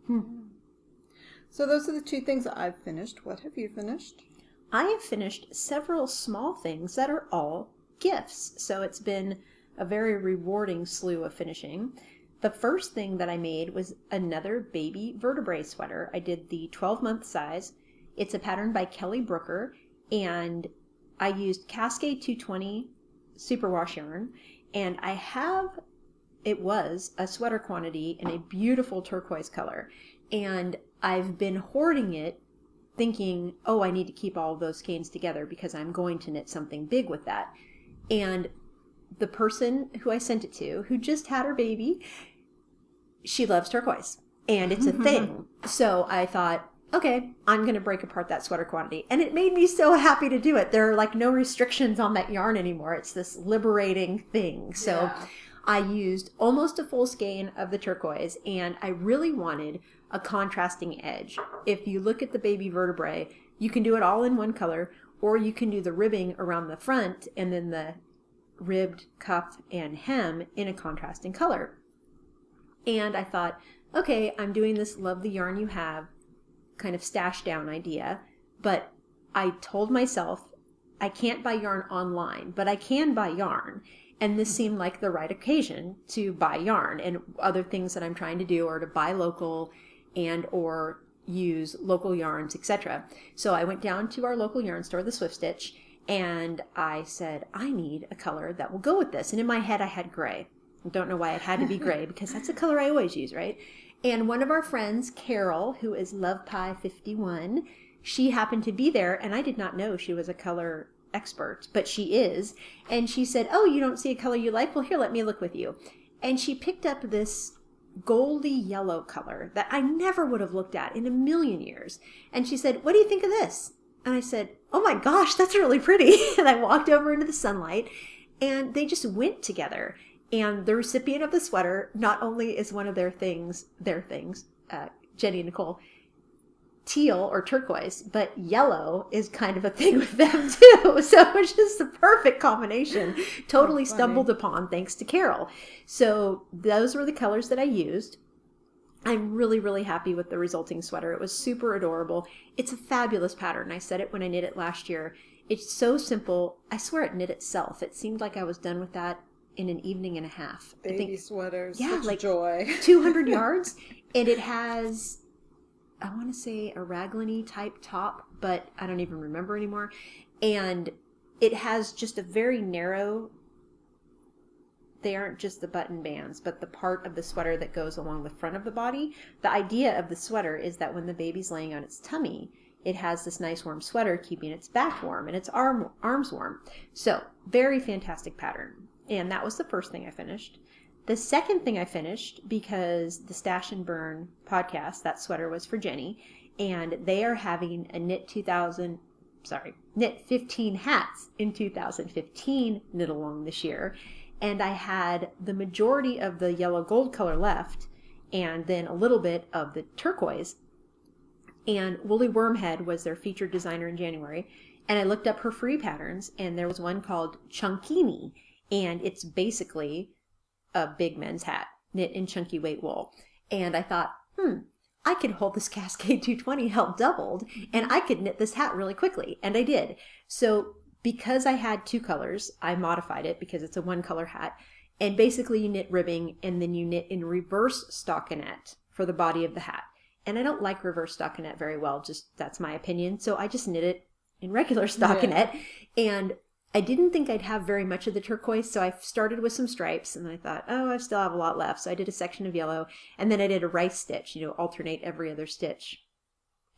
Hmm. So those are the two things that I've finished. What have you finished? I have finished several small things that are all gifts. So it's been a very rewarding slew of finishing. The first thing that I made was another baby vertebrae sweater. I did the 12 month size. It's a pattern by Kelly Brooker, and I used Cascade 220 superwash yarn. And I have, it was a sweater quantity in a beautiful turquoise color. And I've been hoarding it thinking, oh, I need to keep all those skeins together because I'm going to knit something big with that. And the person who I sent it to, who just had her baby, she loves turquoise and it's a mm-hmm. thing. so I thought, okay, I'm going to break apart that sweater quantity. And it made me so happy to do it. There are like no restrictions on that yarn anymore. It's this liberating thing. So Yeah. I used almost a full skein of the turquoise and I really wanted a contrasting edge. If you look at the baby vertebrae, you can do it all in one color or you can do the ribbing around the front and then the ribbed cuff and hem in a contrasting color. And I thought, okay, I'm doing this love the yarn you have kind of stash down idea, but I told myself I can't buy yarn online, but I can buy yarn. And this mm-hmm. seemed like the right occasion to buy yarn and other things that I'm trying to do are to buy local and or use local yarns, etc. So I went down to our local yarn store, the Swift Stitch, and I said, I need a color that will go with this. And in my head I had gray. I don't know why it had to be gray because that's a color I always use, right? And one of our friends, Carol, who is Love Pie 51, she happened to be there and I did not know she was a color expert, but she is. And she said, Oh, you don't see a color you like? Well, here, let me look with you. And she picked up this goldy yellow color that I never would have looked at in a million years. And she said, What do you think of this? And I said, Oh my gosh, that's really pretty. and I walked over into the sunlight and they just went together. And the recipient of the sweater not only is one of their things, their things, uh, Jenny and Nicole, teal or turquoise, but yellow is kind of a thing with them too. So it's just the perfect combination. Totally stumbled upon thanks to Carol. So those were the colors that I used. I'm really, really happy with the resulting sweater. It was super adorable. It's a fabulous pattern. I said it when I knit it last year. It's so simple. I swear it knit itself. It seemed like I was done with that in an evening and a half. I Baby think sweaters. Yeah, such like- joy. 200 yards and it has i want to say a raglan type top but i don't even remember anymore and it has just a very narrow they aren't just the button bands but the part of the sweater that goes along the front of the body. The idea of the sweater is that when the baby's laying on its tummy it has this nice warm sweater keeping its back warm and its arm arms warm. So very fantastic pattern. And that was the first thing i finished. The second thing I finished, because the Stash and Burn podcast, that sweater was for Jenny, and they are having a Knit 2000, sorry, knit 15 hats in 2015 knit along this year. And I had the majority of the yellow gold color left and then a little bit of the turquoise. And Woolly Wormhead was their featured designer in January. And I looked up her free patterns, and there was one called Chunkini. And it's basically a big men's hat knit in chunky weight wool. And I thought, hmm, I could hold this Cascade 220 held doubled, and I could knit this hat really quickly. And I did. So because I had two colors, I modified it because it's a one color hat. And basically, you knit ribbing and then you knit in reverse stockinette for the body of the hat. And I don't like reverse stockinette very well, just that's my opinion. So I just knit it in regular stockinette. Yeah. And I didn't think I'd have very much of the turquoise, so I started with some stripes and I thought, oh, I still have a lot left. So I did a section of yellow and then I did a rice stitch, you know, alternate every other stitch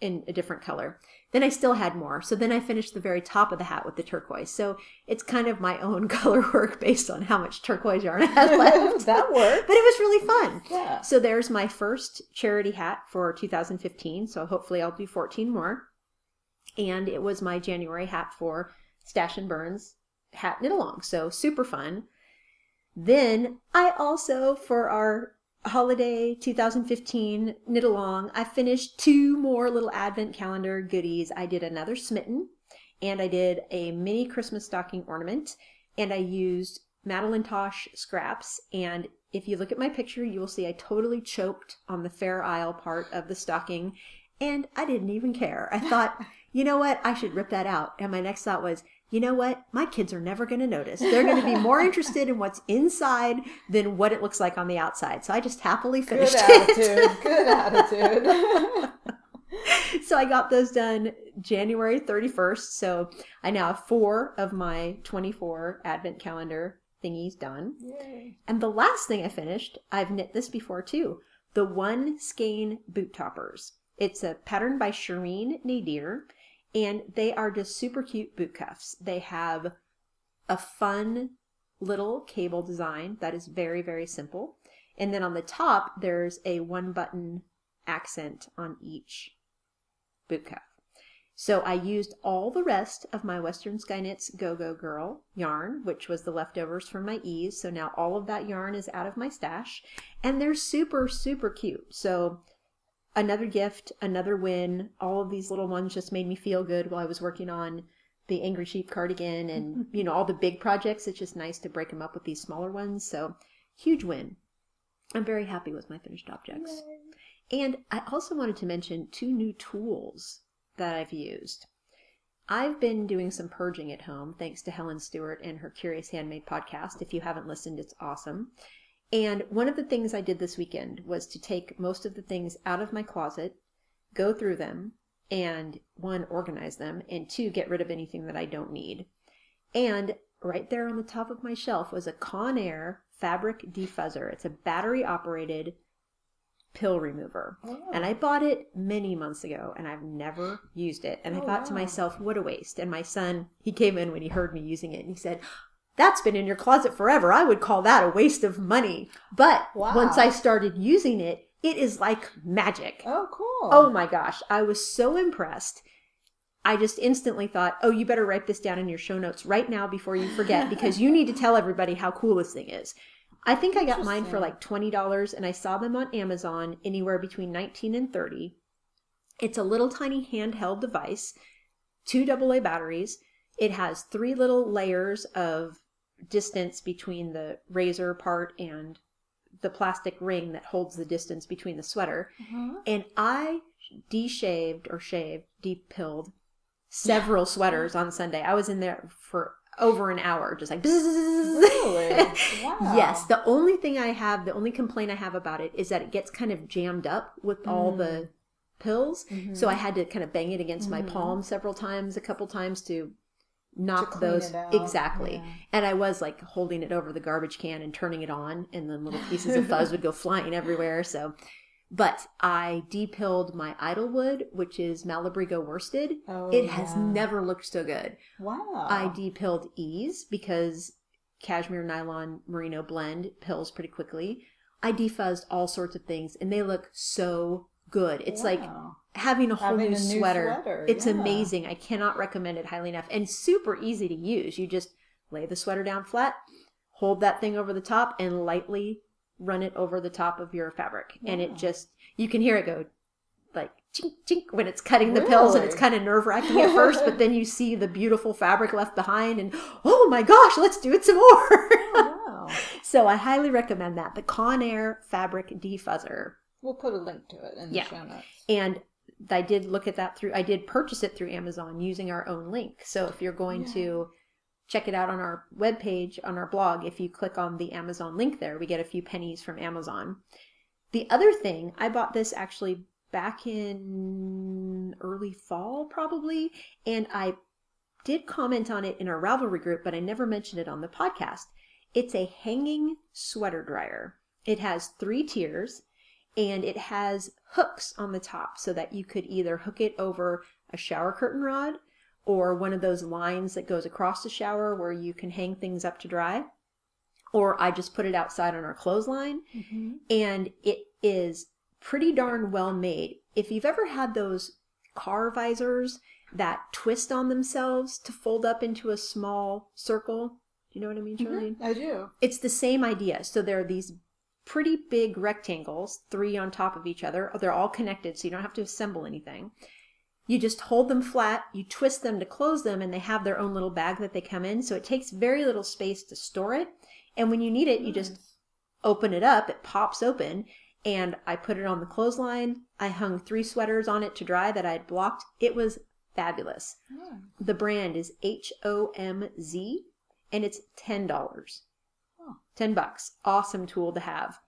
in a different color. Then I still had more. So then I finished the very top of the hat with the turquoise. So it's kind of my own color work based on how much turquoise yarn I had left. that worked. But it was really fun. Yeah. So there's my first charity hat for 2015. So hopefully I'll do 14 more. And it was my January hat for Stash and Burns hat knit along. So super fun. Then I also, for our holiday 2015 knit along, I finished two more little advent calendar goodies. I did another smitten and I did a mini Christmas stocking ornament and I used Madeline Tosh scraps. And if you look at my picture, you will see I totally choked on the Fair Isle part of the stocking and I didn't even care. I thought, you know what? I should rip that out. And my next thought was, you know what? My kids are never going to notice. They're going to be more interested in what's inside than what it looks like on the outside. So I just happily finished Good attitude. Good attitude. so I got those done January 31st. So I now have four of my 24 advent calendar thingies done. Yay. And the last thing I finished, I've knit this before too, the one skein boot toppers. It's a pattern by Shireen Nadir and they are just super cute boot cuffs. They have a fun little cable design that is very, very simple. And then on the top, there's a one button accent on each boot cuff. So I used all the rest of my Western Sky Knits Go Go Girl yarn, which was the leftovers from my ease. So now all of that yarn is out of my stash and they're super, super cute. So another gift, another win. All of these little ones just made me feel good while I was working on the Angry Sheep cardigan and, you know, all the big projects. It's just nice to break them up with these smaller ones. So, huge win. I'm very happy with my finished objects. Yay. And I also wanted to mention two new tools that I've used. I've been doing some purging at home thanks to Helen Stewart and her Curious Handmade podcast. If you haven't listened, it's awesome. And one of the things I did this weekend was to take most of the things out of my closet, go through them, and one, organize them, and two, get rid of anything that I don't need. And right there on the top of my shelf was a Conair fabric defuzzer. It's a battery operated pill remover. Oh. And I bought it many months ago and I've never used it. And oh, I thought wow. to myself, what a waste. And my son, he came in when he heard me using it and he said, that's been in your closet forever. I would call that a waste of money. But wow. once I started using it, it is like magic. Oh, cool. Oh my gosh. I was so impressed. I just instantly thought, oh, you better write this down in your show notes right now before you forget because you need to tell everybody how cool this thing is. I think I got mine for like $20 and I saw them on Amazon anywhere between 19 and 30. It's a little tiny handheld device, two AA batteries. It has three little layers of distance between the razor part and the plastic ring that holds the distance between the sweater. Uh-huh. And I de-shaved or shaved, de-pilled several sweaters on Sunday. I was in there for over an hour, just like really? wow. yes. The only thing I have, the only complaint I have about it is that it gets kind of jammed up with mm. all the mm. pills. Mm-hmm. So I had to kind of bang it against mm-hmm. my palm several times, a couple times to knock those exactly. Yeah. and i was like holding it over the garbage can and turning it on and then little pieces of fuzz would go flying everywhere so. But i depilled my idlewood which is malabrigo worsted. Oh, it has never looked so good. Wow. I depilled ease because cashmere nylon merino blend pills pretty quickly. I defuzzed all sorts of things and they look so good. It's like having a whole Having new, a new sweater. sweater, It's yeah. amazing. I cannot recommend it highly enough. And super easy to use. You just lay the sweater down flat, hold that thing over the top, and lightly run it over the top of your fabric. And it just, you can hear it go like chink, chink when it's cutting the pills, and it's kind of nerve wracking at first, but then you see the beautiful fabric left behind, and oh my gosh, let's do it some more. Oh, wow. so I highly recommend that. The Conair Fabric Defuzzer. We'll put a link to it in the show notes. And I did look at that through, I did purchase it through Amazon using our own link. So if you're going Yeah. to check it out on our webpage, on our blog, if you click on the Amazon link there, we get a few pennies from Amazon. The other thing, I bought this actually back in early fall, probably, and I did comment on it in our Ravelry group, but I never mentioned it on the podcast. It's a hanging sweater dryer. It has three tiers and it has hooks on the top so that you could either hook it over a shower curtain rod or one of those lines that goes across the shower where you can hang things up to dry. Or I just put it outside on our clothesline Mm-hmm. and it is pretty darn well made. If you've ever had those car visors that twist on themselves to fold up into a small circle, do you know what I mean, Charlene? I do. It's the same idea. So there are these pretty big rectangles, three on top of each other. They're all connected, so you don't have to assemble anything. You just hold them flat, you twist them to close them, and they have their own little bag that they come in. So it takes very little space to store it. And when you need it, you just open it up, it pops open, and I put it on the clothesline. I hung three sweaters on it to dry that I had blocked. It was fabulous. Oh, The brand is H O M Z, and it's ten dollars. Oh. Ten bucks. Awesome tool to have.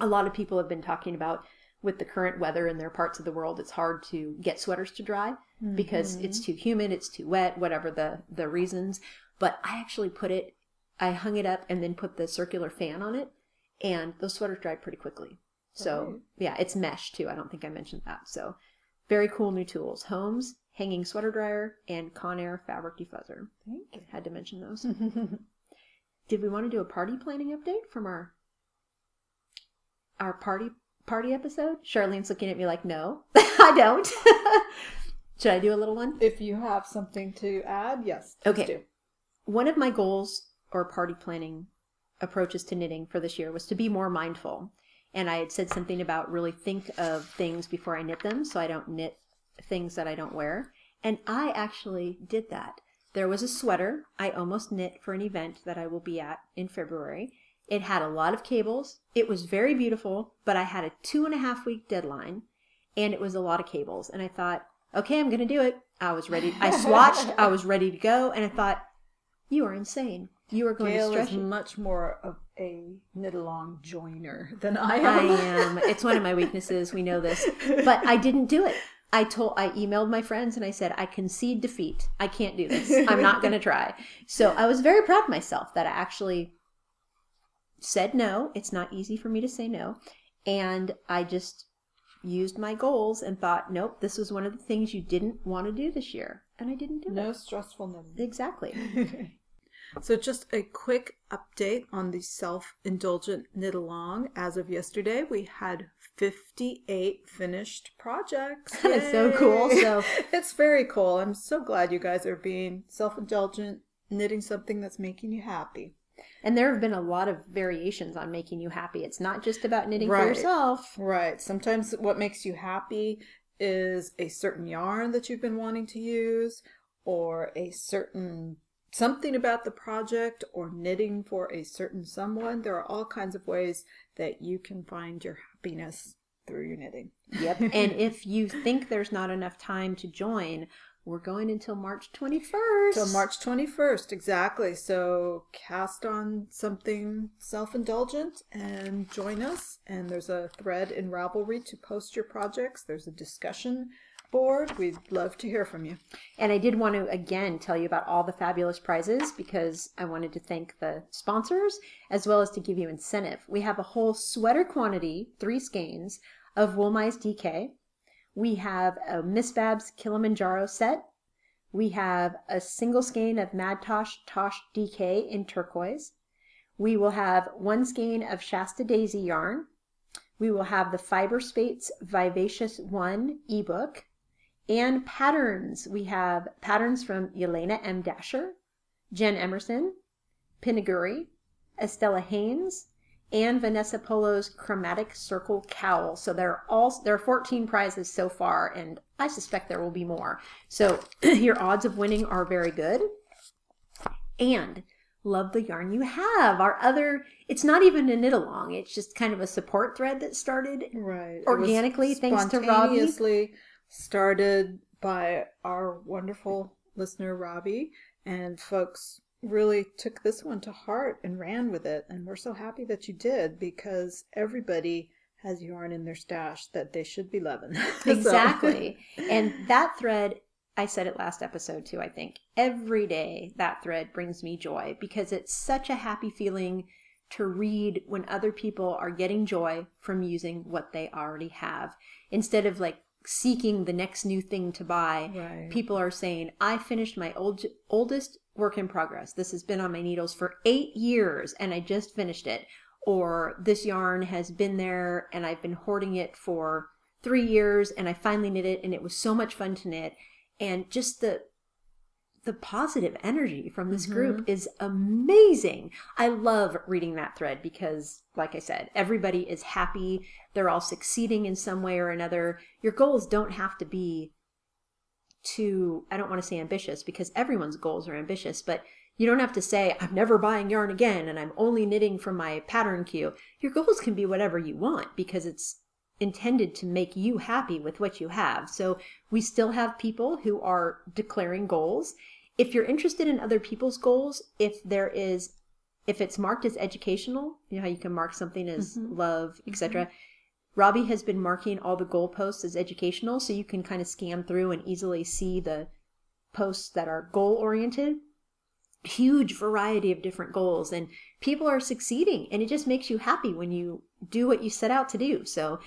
A lot of people have been talking about with the current weather in their parts of the world, it's hard to get sweaters to dry because Mhm. it's too humid, it's too wet, whatever the the reasons. But I actually put it, I hung it up and then put the circular fan on it, and those sweaters dried pretty quickly. So yeah, it's mesh too. I don't think I mentioned that. So very cool new tools: Homz, hanging sweater dryer and Conair fabric defuzzer. Thank you. Had to mention those. Did we want to do a party planning update from our our party party episode? Charlene's looking at me like, no, I don't. Should I do a little one? if you have something to add, yes. Okay. do. One of my goals or party planning approaches to knitting for this year was to be more mindful. And I had said something about really think of things before I knit them so I don't knit things that I don't wear. And I actually did that. There was a sweater I almost knit for an event that I will be at in February. It had a lot of cables. It was very beautiful, but I had a two and a half week deadline and it was a lot of cables. And I thought, okay, I'm going to do it. I was ready. I swatched. I was ready to go. And I thought, you are insane. You are going Gail to is stretch it. much more of a knit along joiner than I I am. am. It's one of my weaknesses. We know this. But I didn't do it. I told I emailed my friends and I said, I concede defeat. I can't do this. I'm not gonna try. So I was very proud of myself that I actually said no. It's not easy for me to say no. And I just used my goals and thought, nope, this was one of the things you didn't want to do this year. And I didn't do it. no stressful knitting. Exactly. So, just a quick update on the self indulgent knit along. As of yesterday, we had 58 finished projects. That's so cool. So it's very cool. I'm so glad you guys are being self indulgent, knitting something that's making you happy. and there have been a lot of variations on making you happy. It's not just about knitting for yourself. Right. Sometimes what makes you happy is a certain yarn that you've been wanting to use, or a certain something about the project, or knitting for a certain someone. There are all kinds of ways that you can find your happiness through your knitting. Yep. and if you think there's not enough time to join, we're going until March 21st. Till March 21st, exactly. So cast on something self indulgent and join us. And there's a thread in Ravelry to post your projects. There's a discussion board. We'd love to hear from you. And I did want to again tell you about all the fabulous prizes because I wanted to thank the sponsors as well as to give you incentive. We have a whole sweater quantity, three skeins of Wollmeise DK. We have a Miss Babs Kilimanjaro set. We have a single skein of Mad Tosh Tosh DK in turquoise. We will have one skein of Shasta Daisy yarn. We will have the Fiber Space Vivacious One ebook and patterns. We have patterns from Yelena M. Dasher, Jen Emerson, Pinaguri, Estella Haynes, and Vanessa Polo's Chromatic Circle Cowl. So there are all there are 14 prizes so far, and I suspect there will be more. So your odds of winning are very good. And love the yarn you have. Our other, it's not even a knit along. It's just kind of a support thread that started right organically thanks to Robbie. Started by our wonderful listener Robbie, and folks really took this one to heart and ran with it. And we're so happy that you did because everybody has yarn in their stash that they should be loving. Exactly. and that thread, I said it last episode too, I think. Every day that thread brings me joy because it's such a happy feeling to read when other people are getting joy from using what they already have instead of like seeking the next new thing to buy. Right. People are saying, I finished my old, oldest work in progress. This has been on my needles for eight years and I just finished it. Or this yarn has been there and I've been hoarding it for three years and I finally knit it and it was so much fun to knit. And just the the positive energy from this group mm-hmm. is amazing. I love reading that thread because, like I said, everybody is happy. They're all succeeding in some way or another. Your goals don't have to be too, I don't want to say ambitious because everyone's goals are ambitious, but you don't have to say, I'm never buying yarn again and I'm only knitting from my pattern queue. Your goals can be whatever you want because it's intended to make you happy with what you have. So we still have people who are declaring goals. If you're interested in other people's goals, if there is if it's marked as educational, you know how you can mark something as mm-hmm. love, etc. Mm-hmm. Robbie has been marking all the goalposts as educational, so you can kind of scan through and easily see the posts that are goal oriented. Huge variety of different goals, and people are succeeding, and it just makes you happy when you do what you set out to do. So,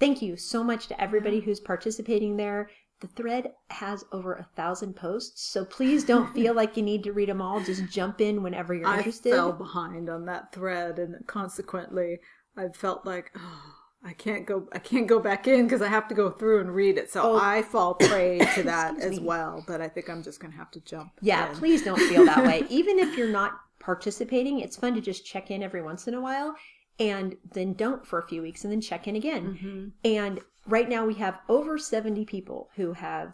thank you so much to everybody who's participating there. The thread has over a thousand posts, so please don't feel like you need to read them all. Just jump in whenever you're I interested. fell behind on that thread, and consequently, I felt like oh, I can't go. I can't go back in because I have to go through and read it. So Oh. I fall prey to that as me. well. But I think I'm just going to have to jump. Yeah, in. please don't feel that way. Even if you're not participating, it's fun to just check in every once in a while and then don't for a few weeks and then check in again. Mm-hmm. And right now we have over 70 people who have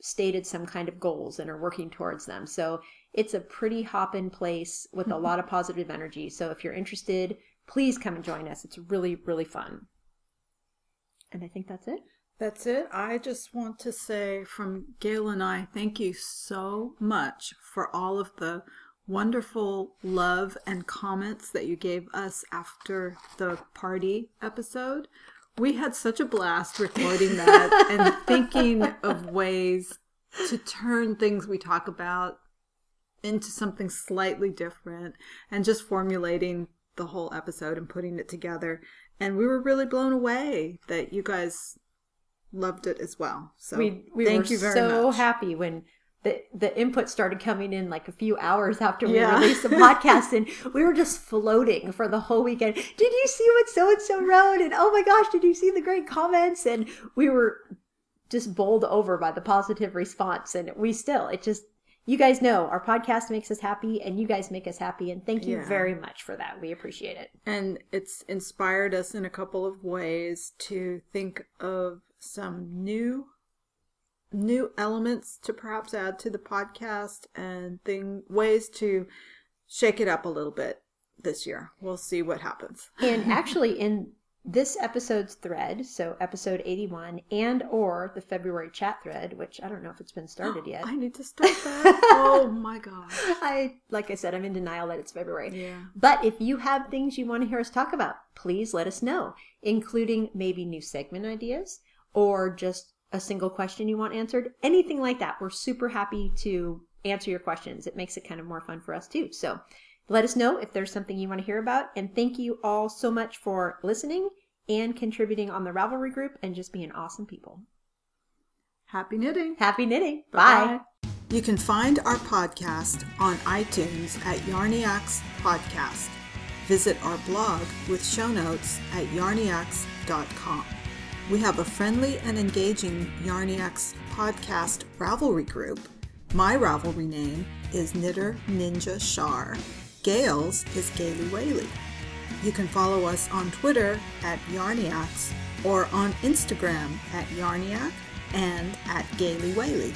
stated some kind of goals and are working towards them. So it's a pretty hop in place with a mm-hmm. lot of positive energy. So if you're interested, please come and join us. It's really, really fun. And I think that's it. That's it. I just want to say from Gail and I, thank you so much for all of the wonderful love and comments that you gave us after the party episode. We had such a blast recording that and thinking of ways to turn things we talk about into something slightly different and just formulating the whole episode and putting it together. And we were really blown away that you guys loved it as well. So we we thank were you very so much. happy when the the input started coming in like a few hours after we Yeah. released the podcast and we were just floating for the whole weekend. Did you see what so and so wrote? And oh my gosh did you see the great comments? And we were just bowled over by the positive response and we still it just you guys know our podcast makes us happy and you guys make us happy and thank you Yeah. very much for that. We appreciate it. And it's inspired us in a couple of ways to think of some new new elements to perhaps add to the podcast and thing ways to shake it up a little bit this year. We'll see what happens. And actually, in this episode's thread, so episode 81, and or the February chat thread, which I don't know if it's been started yet. I need to start that. oh my gosh. I, like I said, I'm in denial that it's February. Yeah. But if you have things you want to hear us talk about, please let us know, including maybe new segment ideas or just a single question you want answered, anything like that. We're super happy to answer your questions. It makes it kind of more fun for us too. So let us know if there's something you want to hear about. And thank you all so much for listening and contributing on the Ravelry group and just being awesome people. Happy knitting. Happy knitting. Bye. You can find our podcast on iTunes at Yarniacs Podcast. visit our blog with show notes at yarniacs.com. We have a friendly and engaging Yarniacs podcast Ravelry group. My Ravelry name is Knitter Ninja Shar. Gail's is Gaily Whaley. You can follow us on Twitter at Yarniacs or on Instagram at Yarniac and at Gaily Whaley.